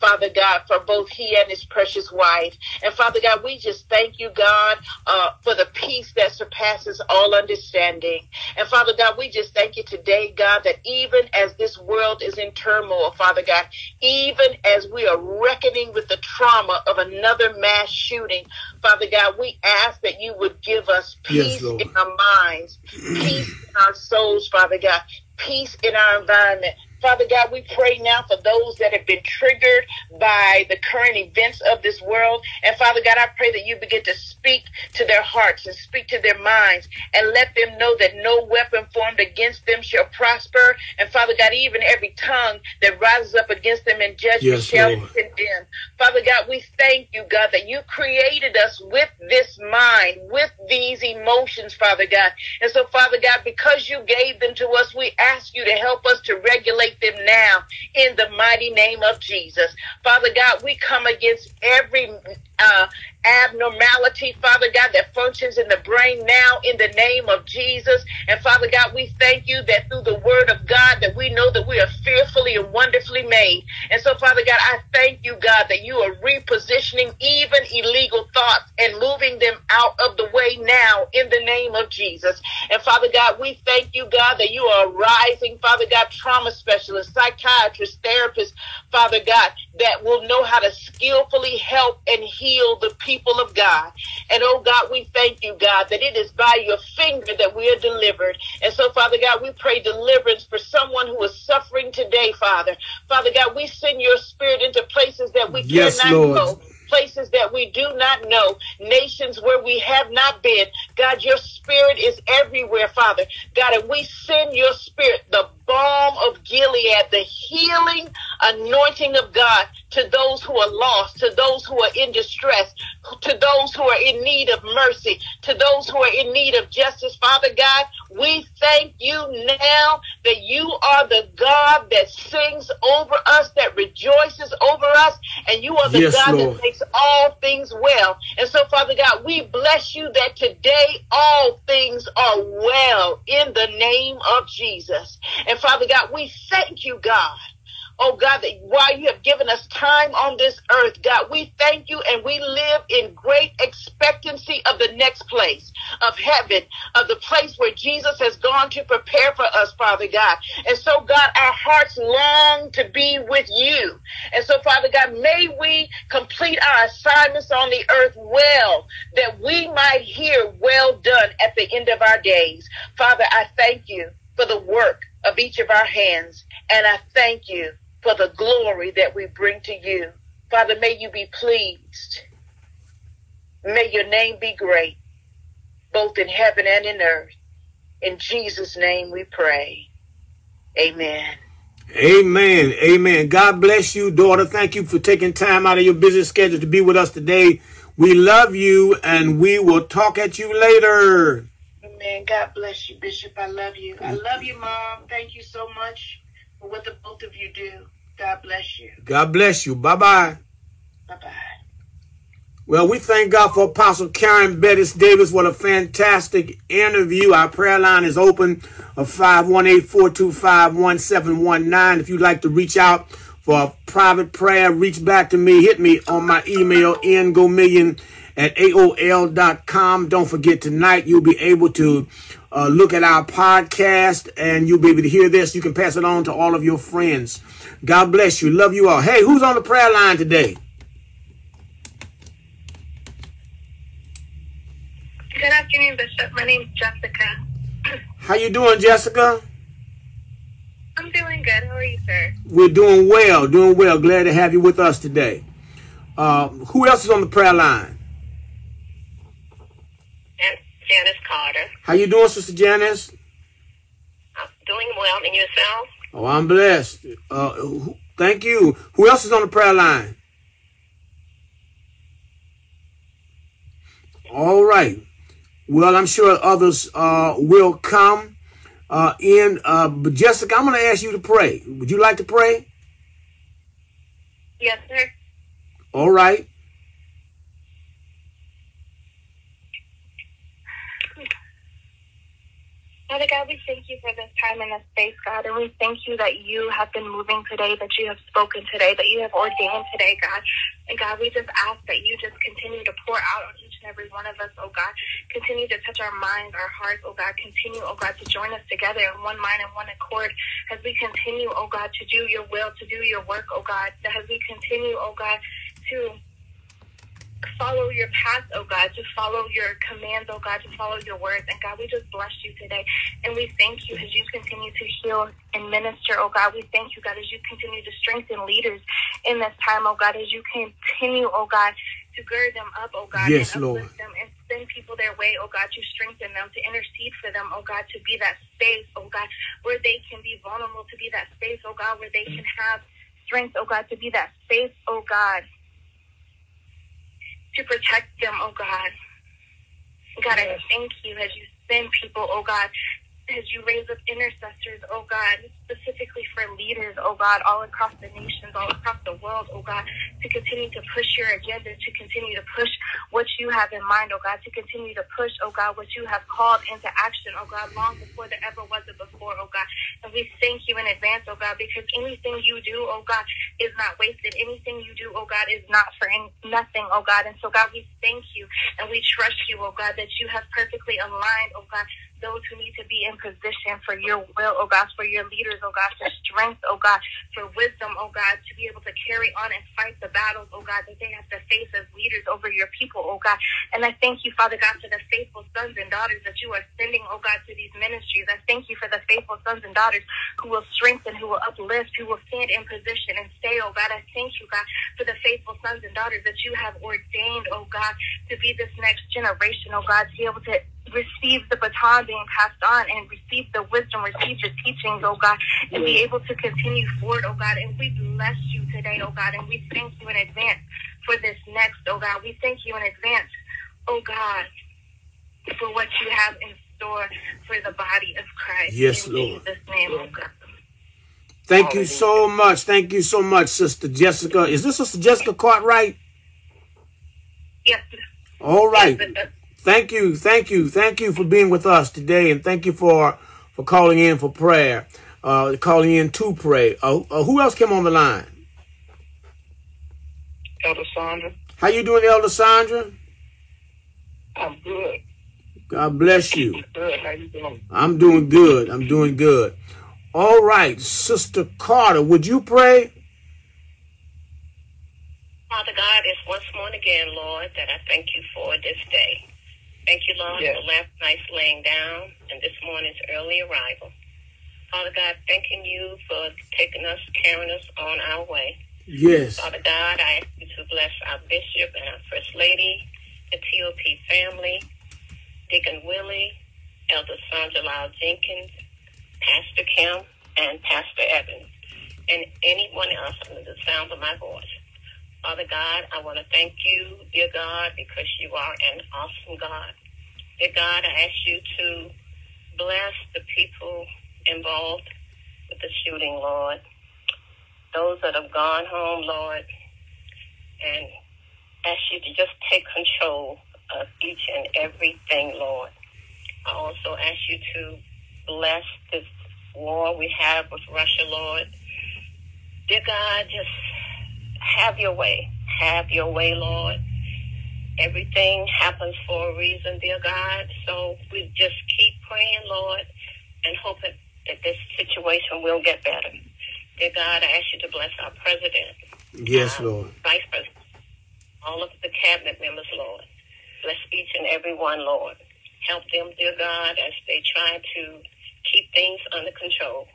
Father God, for both he and his precious wife. And Father God, we just thank you, God, uh, for the peace that surpasses all understanding. And Father God, we just thank you today, God, that even as this world is in turmoil, Father God, even as we are reckoning with the trauma of another mass shooting, Father God, we ask that you would give us peace Lord. in our minds, peace in our souls, Father God, peace in our environment. Father God, we pray now for those that have been triggered by the current events of this world. And Father God, I pray that you begin to speak to their hearts and speak to their minds and let them know that no weapon formed against them shall prosper. And Father God, even every tongue that rises up against them in judgment Yes, shall Lord. be condemned. Father God, we thank you, God, that you created us with this mind, with these emotions, Father God. And so, Father God, because you gave them to us, we ask you to help us to regulate them now in the mighty name of Jesus. Father God, we come against every uh, abnormality, Father God, that functions in the brain now in the name of Jesus. And Father God, we thank you that through the word of God that we know that we are fearfully and wonderfully made. And so, Father God, I thank you, God, that you are repositioning even illegal thoughts and moving them out of the way now in the name of Jesus. And Father God, we thank you, God, that you are rising, Father God, trauma specialists, psychiatrists, therapists, Father God, that will know how to skillfully help and heal the people of God. And oh God, we thank you, God, that it is by your finger that we are delivered. And so, Father God, we pray deliverance for someone who is suffering today, Father. Father God, we send your spirit into places that we Yes, cannot Lord. go places that we do not know, nations where we have not been. God, your spirit is everywhere, Father. God, and we send your spirit, the balm of Gilead, the healing anointing of God to those who are lost, to those who are in distress, to those who are in need of mercy, to those who are in need of justice, Father God. We thank you now that you are the God that sings over us, that rejoices over us, and you are the Yes, God Lord. that makes all things well. And so, Father God, we bless you that today all things are well in the name of Jesus. And Father God, we thank you, God. Oh God, that while you have given us time on this earth, God, we thank you and we live in great expectancy of the next place, of heaven, of the place where Jesus has gone to prepare for us, Father God. And so, God, our hearts long to be with you. And so, Father God, may we complete our assignments on the earth well, that we might hear well done at the end of our days. Father, I thank you for the work of each of our hands, and I thank you for the glory that we bring to you. Father, may you be pleased. May your name be great, both in heaven and in earth. In Jesus' name we pray. Amen. Amen. Amen. God bless you, daughter. Thank you for taking time out of your busy schedule to be with us today. We love you and we will talk at you later. Amen. God bless you, Bishop. I love you. I love you, Mom. Thank you so much for what the both of you do. God bless you. God bless you. Bye bye. Bye bye. Well, we thank God for Apostle Karen Bettis Davis. What a fantastic interview. Our prayer line is open of 518-425-1719. If you'd like to reach out for a private prayer, reach back to me. Hit me on my email, ngomillion at AOL.com. Don't forget tonight you'll be able to uh, look at our podcast and you'll be able to hear this. You can pass it on to all of your friends. God bless you. Love you all. Hey, who's on the prayer line today? Good afternoon, Bishop. My name's Jessica. How you doing, Jessica? I'm doing good. How are you, sir? We're doing well, doing well. Glad to have you with us today. Uh, who else is on the prayer line? And Janice Carter. How you doing, Sister Janice? I'm doing well. And yourself? Oh, I'm blessed. Uh, who- thank you. Who else is on the prayer line? All right. Well, I'm sure others uh, will come uh, in. Uh, but Jessica, I'm going to ask you to pray. Would you like to pray? Yes, sir. All right. Father God, we thank you for this time and this space, God, and we thank you that you have been moving today, that you have spoken today, that you have ordained today, God. And God, we just ask that you just continue to pour out on each and every one of us, oh God. Continue to touch our minds, our hearts, oh God. Continue, oh God, to join us together in one mind and one accord as we continue, oh God, to do your will, to do your work, oh God. As we continue, oh God, to follow your path, oh God, to follow your commands, oh God, to follow your words. And God, we just bless you today. And we thank you as you continue to heal and minister, oh God. We thank you, God, as you continue to strengthen leaders in this time, oh God, as you continue, oh God, to gird them up, oh God, Yes, and Lord. uplift them and send people their way, oh God, to strengthen them, to intercede for them, oh God, to be that space, oh God, where they can be vulnerable, to be that space, oh God, where they can have strength, oh God, to be that space, oh God, to protect them, oh God. God, I thank you as you send people, oh God, as you raise up intercessors, oh God, specifically for leaders, oh God, all across the nations, all across the world, oh God, to continue to push your agenda, to continue to push what you have in mind, oh God, to continue to push, oh God, what you have called into action, oh God, long before there ever was it before, oh God. And we thank you in advance, oh God, because anything you do, oh God, is not wasted. Anything you do, oh God, is not for any, nothing, oh God. And so, God, we thank you and we trust you, oh God, that you have perfectly aligned, oh God, those who need to be in position for your will, oh God, for your leaders, oh God, for strength, oh God, for wisdom, oh God, to be able to carry on and fight the battles, oh God, that they have to face as leaders over your people, oh God. And I thank you, Father God, for the faithful sons and daughters that you are sending, oh God, to these ministries. I thank you for the faithful sons and daughters who will strengthen, who will uplift, who will stand in position and stay, oh God. I thank you, God, for the faithful sons and daughters that you have ordained, oh God, to be this next generation, oh God, to be able to receive the baton being passed on and receive the wisdom, receive the teachings, oh God, and be able to continue forward, oh God. And we bless you today, oh God, and we thank you in advance for this next, oh God. We thank you in advance, oh God, for what you have in store for the body of Christ. Yes, in Lord. Jesus' name, oh God. Thank you so much. Thank you so much, Sister Jessica. Is this Sister Jessica Cartwright? Yes. All right. Yes, Thank you, thank you, thank you for being with us today, and thank you for for calling in for prayer, uh, calling in to pray. Uh, uh, who else came on the line? Elder Sandra. How you doing, Elder Sandra? I'm good. God bless you. Good. How you doing? I'm doing good. I'm doing good. All right, Sister Carter, would you pray? Father God, it's once more and again, Lord, that I thank you for this day. Thank you, Lord, Yes. for last night's laying down and this morning's early arrival. Father God, thanking you for taking us, carrying us on our way. Yes. Father God, I ask you to bless our bishop and our first lady, the TOP family, Deacon Willie, Elder Sandra Lyle Jenkins, Pastor Kim, and Pastor Evans, and anyone else under the sound of my voice. Father God, I want to thank you, dear God, because you are an awesome God. Dear God, I ask you to bless the people involved with the shooting, Lord. Those that have gone home, Lord, and ask you to just take control of each and everything, Lord. I also ask you to bless this war we have with Russia, Lord. Dear God, just have your way. Have your way, Lord. Everything happens for a reason, dear God. So we just keep praying, Lord, and hoping that this situation will get better. Dear God, I ask you to bless our president, Yes, our Lord. vice president, all of the cabinet members, Lord. Bless each and every one, Lord. Help them, dear God, as they try to keep things under control.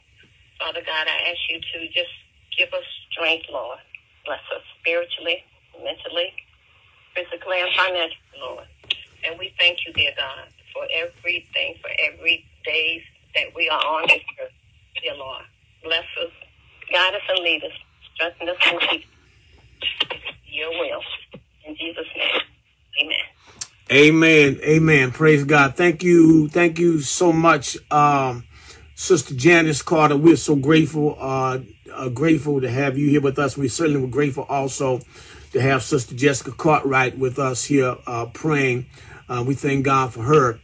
Father God, I ask you to just give us strength, Lord. Bless us spiritually, mentally, physically, and financially, Lord. And we thank you, dear God, for everything, for every day that we are on this earth, dear Lord. Bless us, guide us, and lead us. Strengthen us and keep your will. In Jesus' name, amen. Amen. Amen. Praise God. Thank you. Thank you so much, um, Sister Janice Carter. We're so grateful, uh, uh, grateful to have you here with us. We certainly were grateful also to have Sister Jessica Cartwright with us here uh, praying. Uh, we thank God for her.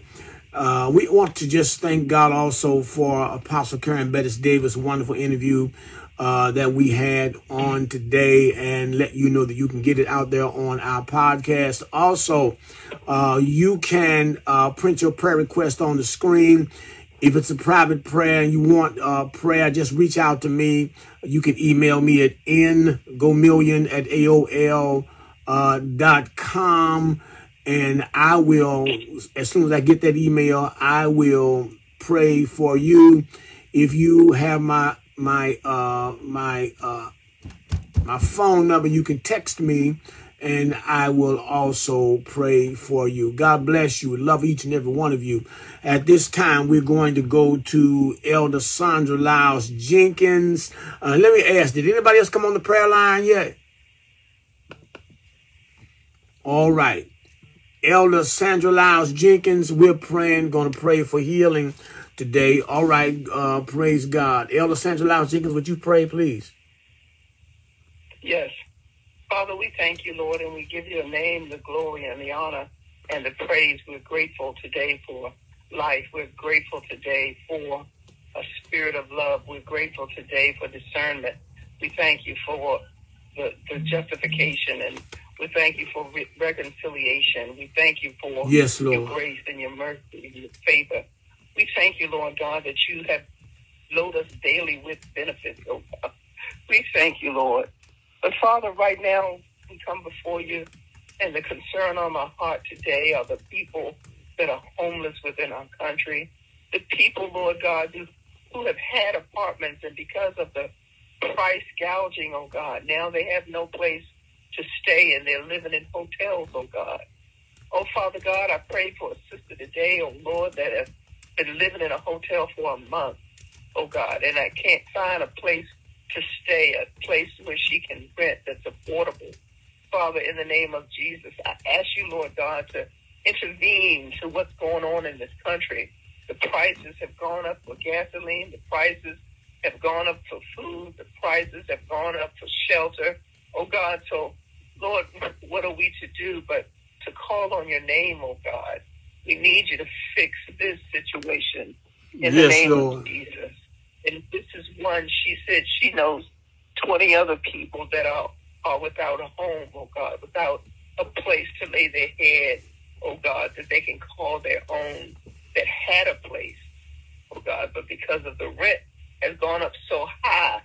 Uh, we want to just thank God also for Apostle Karen Bettis Davis, wonderful interview uh, that we had on today and let you know that you can get it out there on our podcast. Also, you can print your prayer request on the screen. If it's a private prayer and you want uh, prayer, just reach out to me. You can email me at ngomillion at AOL uh, dot com and I will, as soon as I get that email, I will pray for you. If you have my my uh my uh my phone number, you can text me and I will also pray for you. God bless you. Love each and every one of you. At this time, we're going to go to Elder Sandra Lyles Jenkins. Uh, let me ask, did anybody else come on the prayer line yet? All right. Elder Sandra Lyles Jenkins, we're praying, going to pray for healing today. All right, uh, praise God. Elder Sandra Lyles Jenkins, would you pray, please? Yes. Father, we thank you, Lord, and we give you your name the glory and the honor and the praise. We're grateful today for life. We're grateful today for a spirit of love. We're grateful today for discernment. We thank you for the, the justification and we thank you for re- reconciliation. We thank you for Yes, your grace and your mercy and your favor. We thank you, Lord God, that you have loaded us daily with benefits, oh God. We thank you, Lord. But Father, right now, we come before you, and the concern on my heart today are the people that are homeless within our country, the people, Lord God, who, who have had apartments, and because of the price gouging, oh God, now they have no place to stay, and they're living in hotels, oh God. Oh, Father God, I pray for a sister today, oh Lord, that has been living in a hotel for a month, oh God, and I can't find a place to stay, a place where she can rent that's affordable. Father, in the name of Jesus, I ask you, Lord God, to intervene to what's going on in this country. The prices have gone up for gasoline, the prices have gone up for food, the prices have gone up for shelter. Oh God, so Lord, what are we to do but to call on your name, oh God? We need you to fix this situation in the name Lord. of Jesus. And this is one, she said she knows 20 other people that are, are without a home, oh God, without a place to lay their head, oh God, that they can call their own, that had a place, oh God, but because of the rent has gone up so high,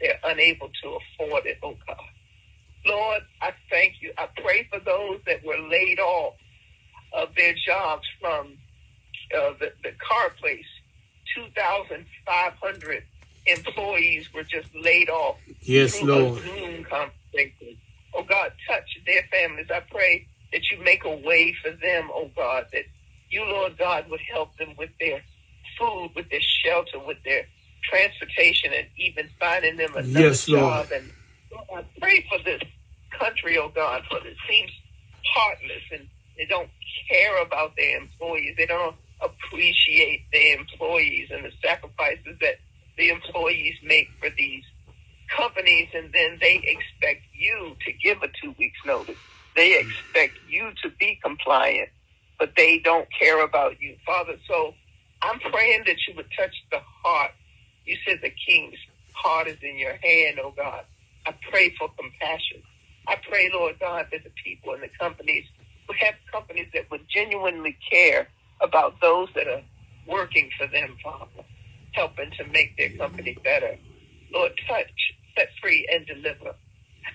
they're unable to afford it, oh God. Lord, I thank you. I pray for those that were laid off of their jobs from uh, the, the car place. 2,500 employees were just laid off Yes, Lord. Zoom conversation. Oh God, touch their families. I pray that you make a way for them, oh God, that you, Lord God, would help them with their food, with their shelter, with their transportation, and even finding them another Yes, Lord. job. And Lord, I pray for this country, oh God, for it seems heartless and they don't care about their employees. They don't appreciate the employees and the sacrifices that the employees make for these companies and then they expect you to give a two weeks notice. They mm-hmm. expect you to be compliant, but they don't care about you, Father. So I'm praying that you would touch the heart. You said the king's heart is in your hand, oh God. I pray for compassion. I pray, Lord God, that the people and the companies would have companies that would genuinely care about those that are working for them, Father, helping to make their company better. Lord, touch, set free, and deliver.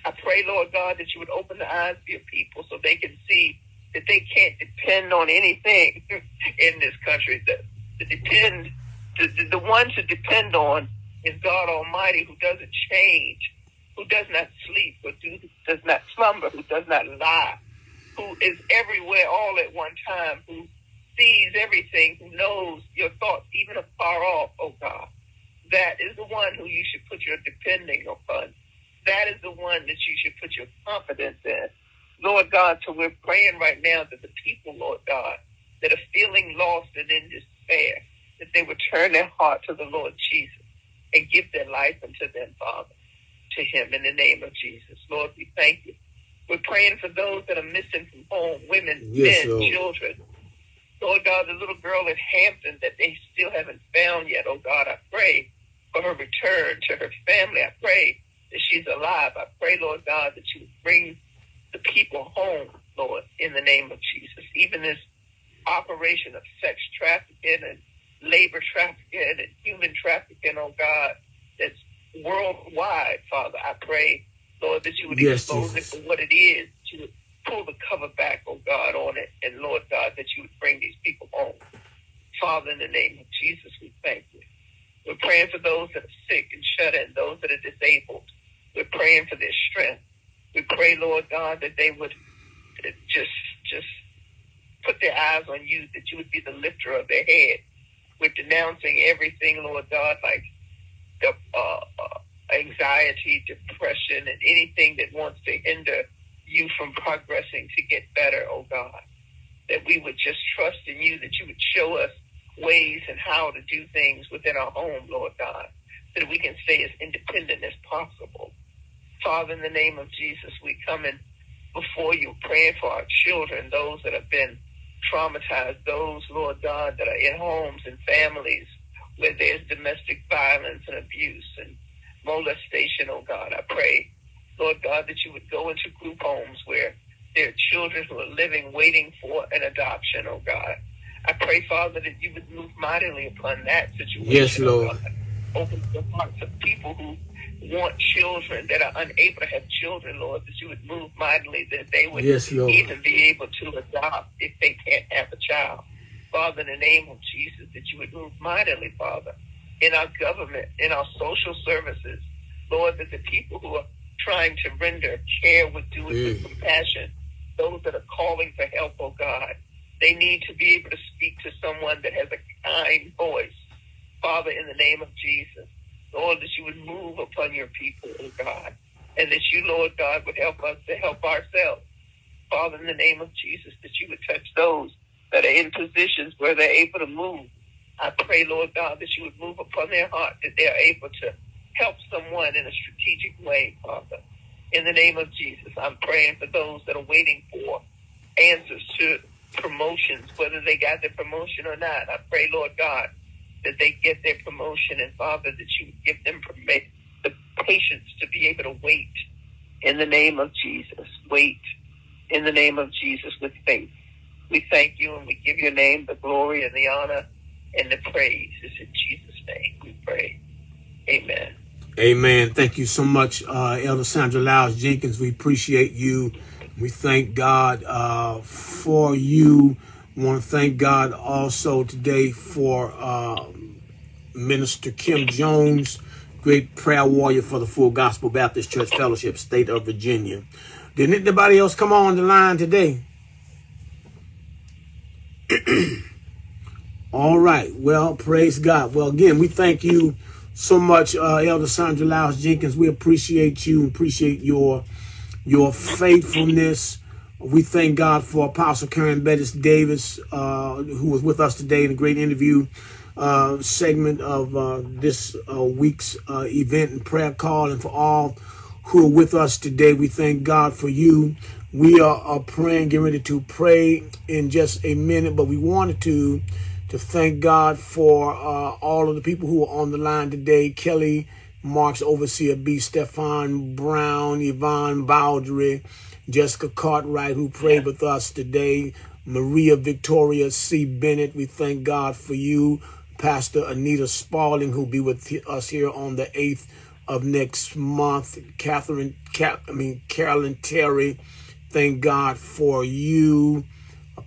I pray, Lord God, that you would open the eyes of your people so they can see that they can't depend on anything (laughs) in this country. The, the depend, the, the, the ones to depend on is God Almighty, who doesn't change, who does not sleep, who do, does not slumber, who does not lie, who is everywhere all at one time, who sees everything, who knows your thoughts even afar off, oh God. That is the one who you should put your depending upon. That is the one that you should put your confidence in. Lord God, so we're praying right now that the people, Lord God, that are feeling lost and in despair, that they would turn their heart to the Lord Jesus and give their life unto them, Father, to him in the name of Jesus. Lord, we thank you. We're praying for those that are missing from home, women, yes, men, Lord. children. Lord God, the little girl in Hampton that they still haven't found yet. Oh God, I pray for her return to her family. I pray that she's alive. I pray, Lord God, that you would bring the people home, Lord, in the name of Jesus. Even this operation of sex trafficking and labor trafficking and human trafficking, oh God, that's worldwide, Father. I pray, Lord, that you would yes, expose Jesus. it for what it is. That you would pull the cover back, oh God, on it. And Lord God, that you would bring these people home. Father, in the name of Jesus, we thank you. We're praying for those that are sick and shut in, those that are disabled. We're praying for their strength. We pray, Lord God, that they would just just put their eyes on you, that you would be the lifter of their head. We're denouncing everything, Lord God, like the uh, uh, anxiety, depression, and anything that wants to hinder you from progressing to get better, oh God. That we would just trust in you, that you would show us ways and how to do things within our home, Lord God, so that we can stay as independent as possible. Father, in the name of Jesus, we come in before you praying for our children, those that have been traumatized, those, Lord God, that are in homes and families where there's domestic violence and abuse and molestation, oh God. I pray, Lord God, that you would go into group homes where there are children who are living, waiting for an adoption, oh God. I pray, Father, that you would move mightily upon that situation. Yes, oh Lord. Oh Open the hearts of people who want children that are unable to have children, Lord, that you would move mightily, that they would yes, even be able to adopt if they can't have a child. Father, in the name of Jesus, that you would move mightily, Father, in our government, in our social services, Lord, that the people who are trying to render care would do it mm. with compassion. Those that are calling for help, oh God, they need to be able to speak to someone that has a kind voice. Father, in the name of Jesus, Lord, that you would move upon your people, oh God, and that you, Lord God, would help us to help ourselves. Father, in the name of Jesus, that you would touch those that are in positions where they're able to move. I pray, Lord God, that you would move upon their heart, that they're able to help someone in a strategic way, Father. In the name of Jesus, I'm praying for those that are waiting for answers to promotions, whether they got their promotion or not. I pray, Lord God, that they get their promotion, and Father, that you give them the patience to be able to wait in the name of Jesus. Wait in the name of Jesus with faith. We thank you and we give your name the glory and the honor and the praise. It's in Jesus' name we pray. Amen. Amen. Thank you so much, uh, Elder Sandra Lyles Jenkins. We appreciate you. We thank God uh, for you. Want to thank God also today for uh, Minister Kim Jones, great prayer warrior for the Full Gospel Baptist Church Fellowship, State of Virginia. Didn't anybody else come on the line today? (clears throat) All right. Well, praise God. Well, again, we thank you so much, uh, Elder Sandra Lyles Jenkins. We appreciate you, appreciate your your faithfulness we thank God for Apostle Karen Bettis Davis, uh, who was with us today in a great interview uh, segment of uh, this uh, week's uh, event and prayer call. And for all who are with us today, we thank God for you. We are, are praying, getting ready to pray in just a minute, but we wanted to to thank God for uh, all of the people who are on the line today. Kelly Marks, Overseer B. Stefan Brown, Yvonne Bowdry, Jessica Cartwright, who prayed yeah. with us today, Maria Victoria C. Bennett, we thank God for you. Pastor Anita Spaulding, who'll be with us here on the 8th of next month. Catherine, I mean, Carolyn Terry, thank God for you.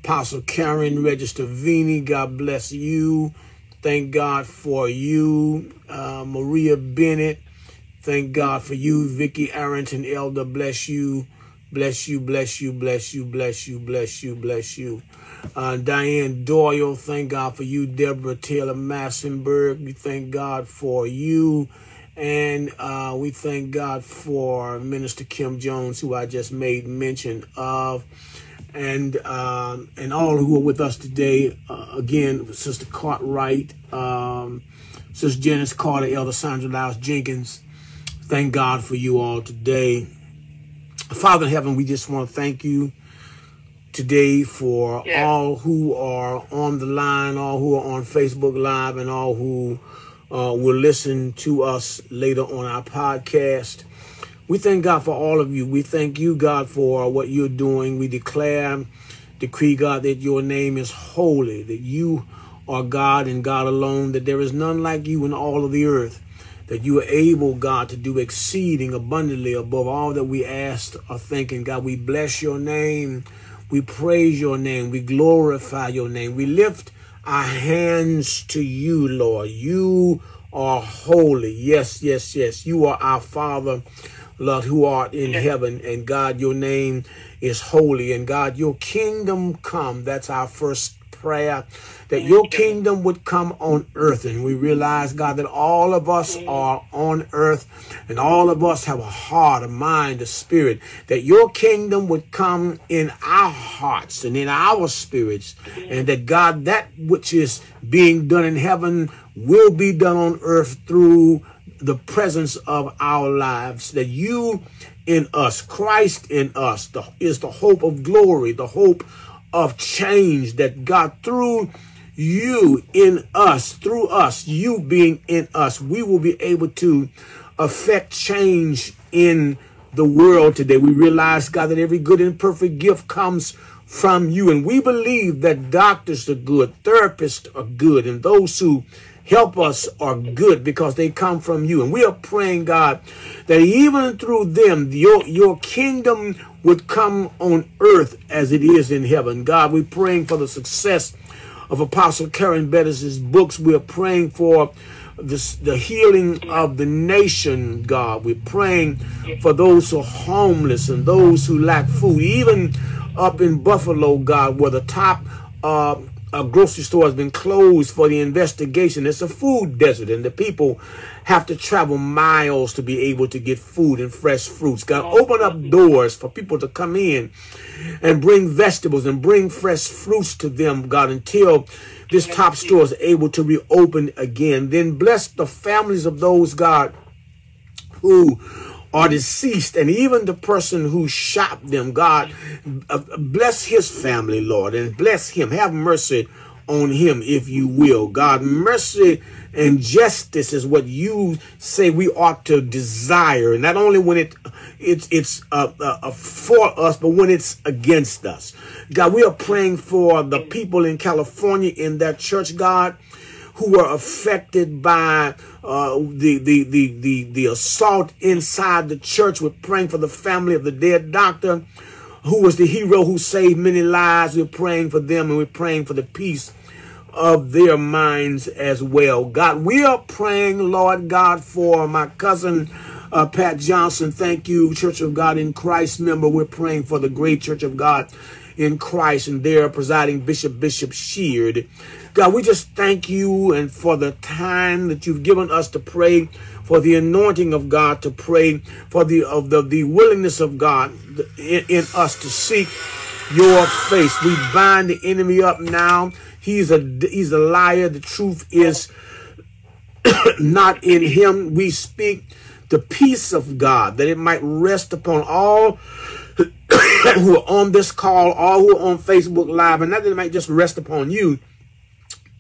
Apostle Karen Register Vini, God bless you. Thank God for you. Uh, Maria Bennett, thank God for you. Vicky Arrington, Elder, bless you. Bless you, bless you, bless you, bless you, bless you, bless you. Uh, Diane Doyle, thank God for you. Deborah Taylor Massenberg, we thank God for you. And uh, we thank God for Minister Kim Jones, who I just made mention of and uh, and all who are with us today. Uh, again, Sister Cartwright, um, Sister Janice Carter, Elder Sandra Lyles Jenkins. Thank God for you all today. Father in heaven, we just want to thank you today for yeah. all who are on the line, all who are on Facebook Live, and all who uh, will listen to us later on our podcast. We thank God for all of you. We thank you, God, for what you're doing. We declare, decree, God, that your name is holy, that you are God and God alone, that there is none like you in all of the earth, that you are able, God, to do exceeding abundantly above all that we asked or think. thinking. God, we bless your name. We praise your name. We glorify your name. We lift our hands to you, Lord. You are holy. Yes, yes, yes. You are our Father. Lord, who art in heaven, and God, your name is holy, and God, your kingdom come. That's our first prayer, that your kingdom would come on earth. And we realize, God, that all of us are on earth, and all of us have a heart, a mind, a spirit, that your kingdom would come in our hearts and in our spirits, and that, God, that which is being done in heaven will be done on earth through the presence of our lives, that you in us, Christ in us, the, is the hope of glory, the hope of change that God through you in us, through us, you being in us, we will be able to affect change in the world today. We realize, God, that every good and perfect gift comes from you. And we believe that doctors are good, therapists are good, and those who help us are good because they come from you. And we are praying, God, that even through them, your, your kingdom would come on earth as it is in heaven. God, we're praying for the success of Apostle Karen Bettis' books. We're praying for the, the healing of the nation, God. We're praying for those who are homeless and those who lack food, even up in Buffalo, God, where the top uh, a grocery store has been closed for the investigation. It's a food desert, and the people have to travel miles to be able to get food and fresh fruits. God, oh, open up doors for people to come in and bring vegetables and bring fresh fruits to them, God, until this top store is able to reopen again. Then bless the families of those, God, who are deceased and even the person who shot them, God, uh, bless his family, Lord, and bless him. Have mercy on him, if you will. God, mercy and justice is what you say we ought to desire. Not only when it it's it's uh, uh, for us, but when it's against us. God, we are praying for the people in California in that church, God who were affected by uh, the, the, the, the, the assault inside the church. We're praying for the family of the dead doctor who was the hero who saved many lives. We're praying for them and we're praying for the peace of their minds as well. God, we are praying, Lord God, for my cousin uh, Pat Johnson. Thank you, Church of God in Christ member. We're praying for the great Church of God in Christ and their presiding Bishop, Bishop Sheard. God, we just thank you and for the time that you've given us to pray, for the anointing of God to pray, for the of the, the willingness of God in, in us to seek your face. We bind the enemy up now. He's a he's a liar. The truth is (coughs) not in him. We speak the peace of God that it might rest upon all (coughs) who are on this call, all who are on Facebook Live, and that it might just rest upon you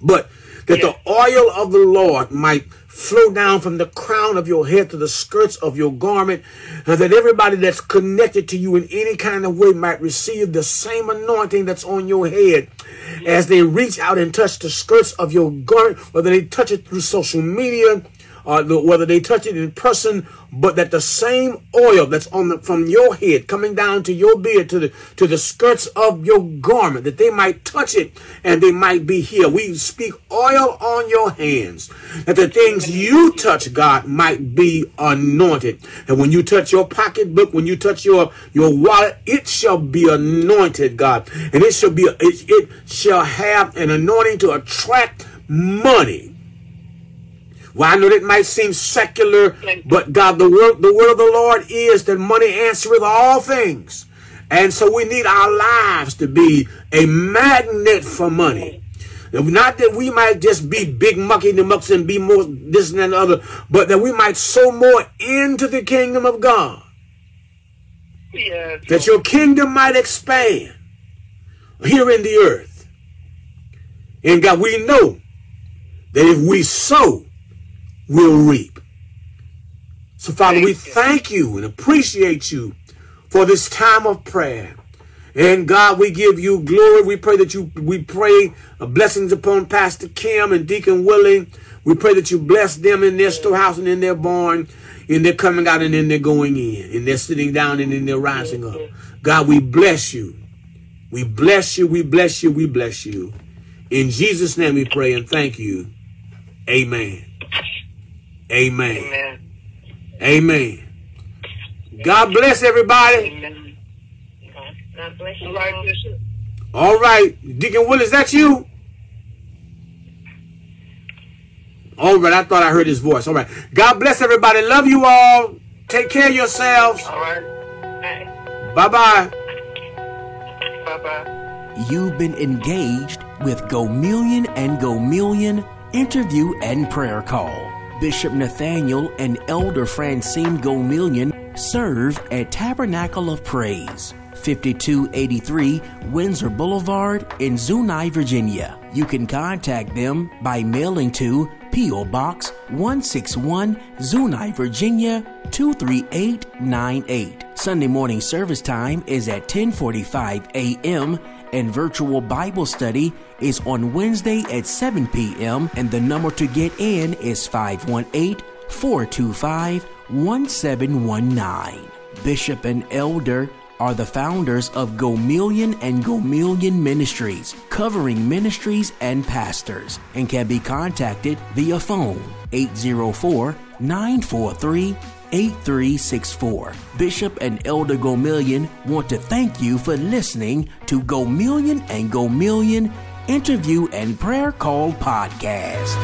but that yeah. the oil of the Lord might flow down from the crown of your head to the skirts of your garment, and that everybody that's connected to you in any kind of way might receive the same anointing that's on your head as they reach out and touch the skirts of your garment, whether they touch it through social media, uh, the, whether they touch it in person, but that the same oil that's on the, from your head coming down to your beard to the to the skirts of your garment, that they might touch it and they might be healed. We speak oil on your hands, that the things you touch, God, might be anointed. And when you touch your pocketbook, when you touch your your wallet, it shall be anointed, God, and it shall be it, it shall have an anointing to attract money. Well, I know that might seem secular, but God, the word, the word of the Lord is that money answereth all things. And so we need our lives to be a magnet for money. Not that we might just be big mucky the mucks and be more this and that and other, but that we might sow more into the kingdom of God. that your kingdom might expand here in the earth. And God, we know that if we sow, we'll reap. So, Father, we thank you and appreciate you for this time of prayer. And God, we give you glory. We pray that you, we pray uh, blessings upon Pastor Kim and Deacon Willie. We pray that you bless them in their storehouse and in their barn, in their coming out and in their going in, in their sitting down and in their rising up. God, we bless you. We bless you. We bless you. We bless you. In Jesus' name we pray and thank you. Amen. Amen. Amen. Amen. God bless everybody. Amen. God bless you. All right. Deacon Will, is that you? All right. I thought I heard his voice. All right. God bless everybody. Love you all. Take care of yourselves. All right. Bye-bye. Bye-bye. You've been engaged with Gomillion and Gomillion interview and prayer call. Bishop Nathaniel and Elder Francine Gomillion serve at Tabernacle of Praise, 5283 Windsor Boulevard in Zuni, Virginia. You can contact them by mailing to P.O. Box 161 Zuni, Virginia 23898. Sunday morning service time is at 10:45 a.m. and virtual Bible study is on Wednesday at 7 p.m. and the number to get in is 518-425-1719. Bishop and Elder are the founders of Gomillion and Gomillion Ministries, covering ministries and pastors, and can be contacted via phone 804 943 8364. Bishop and Elder Gomillion want to thank you for listening to Gomillion and Gomillion Interview and Prayer Call Podcast.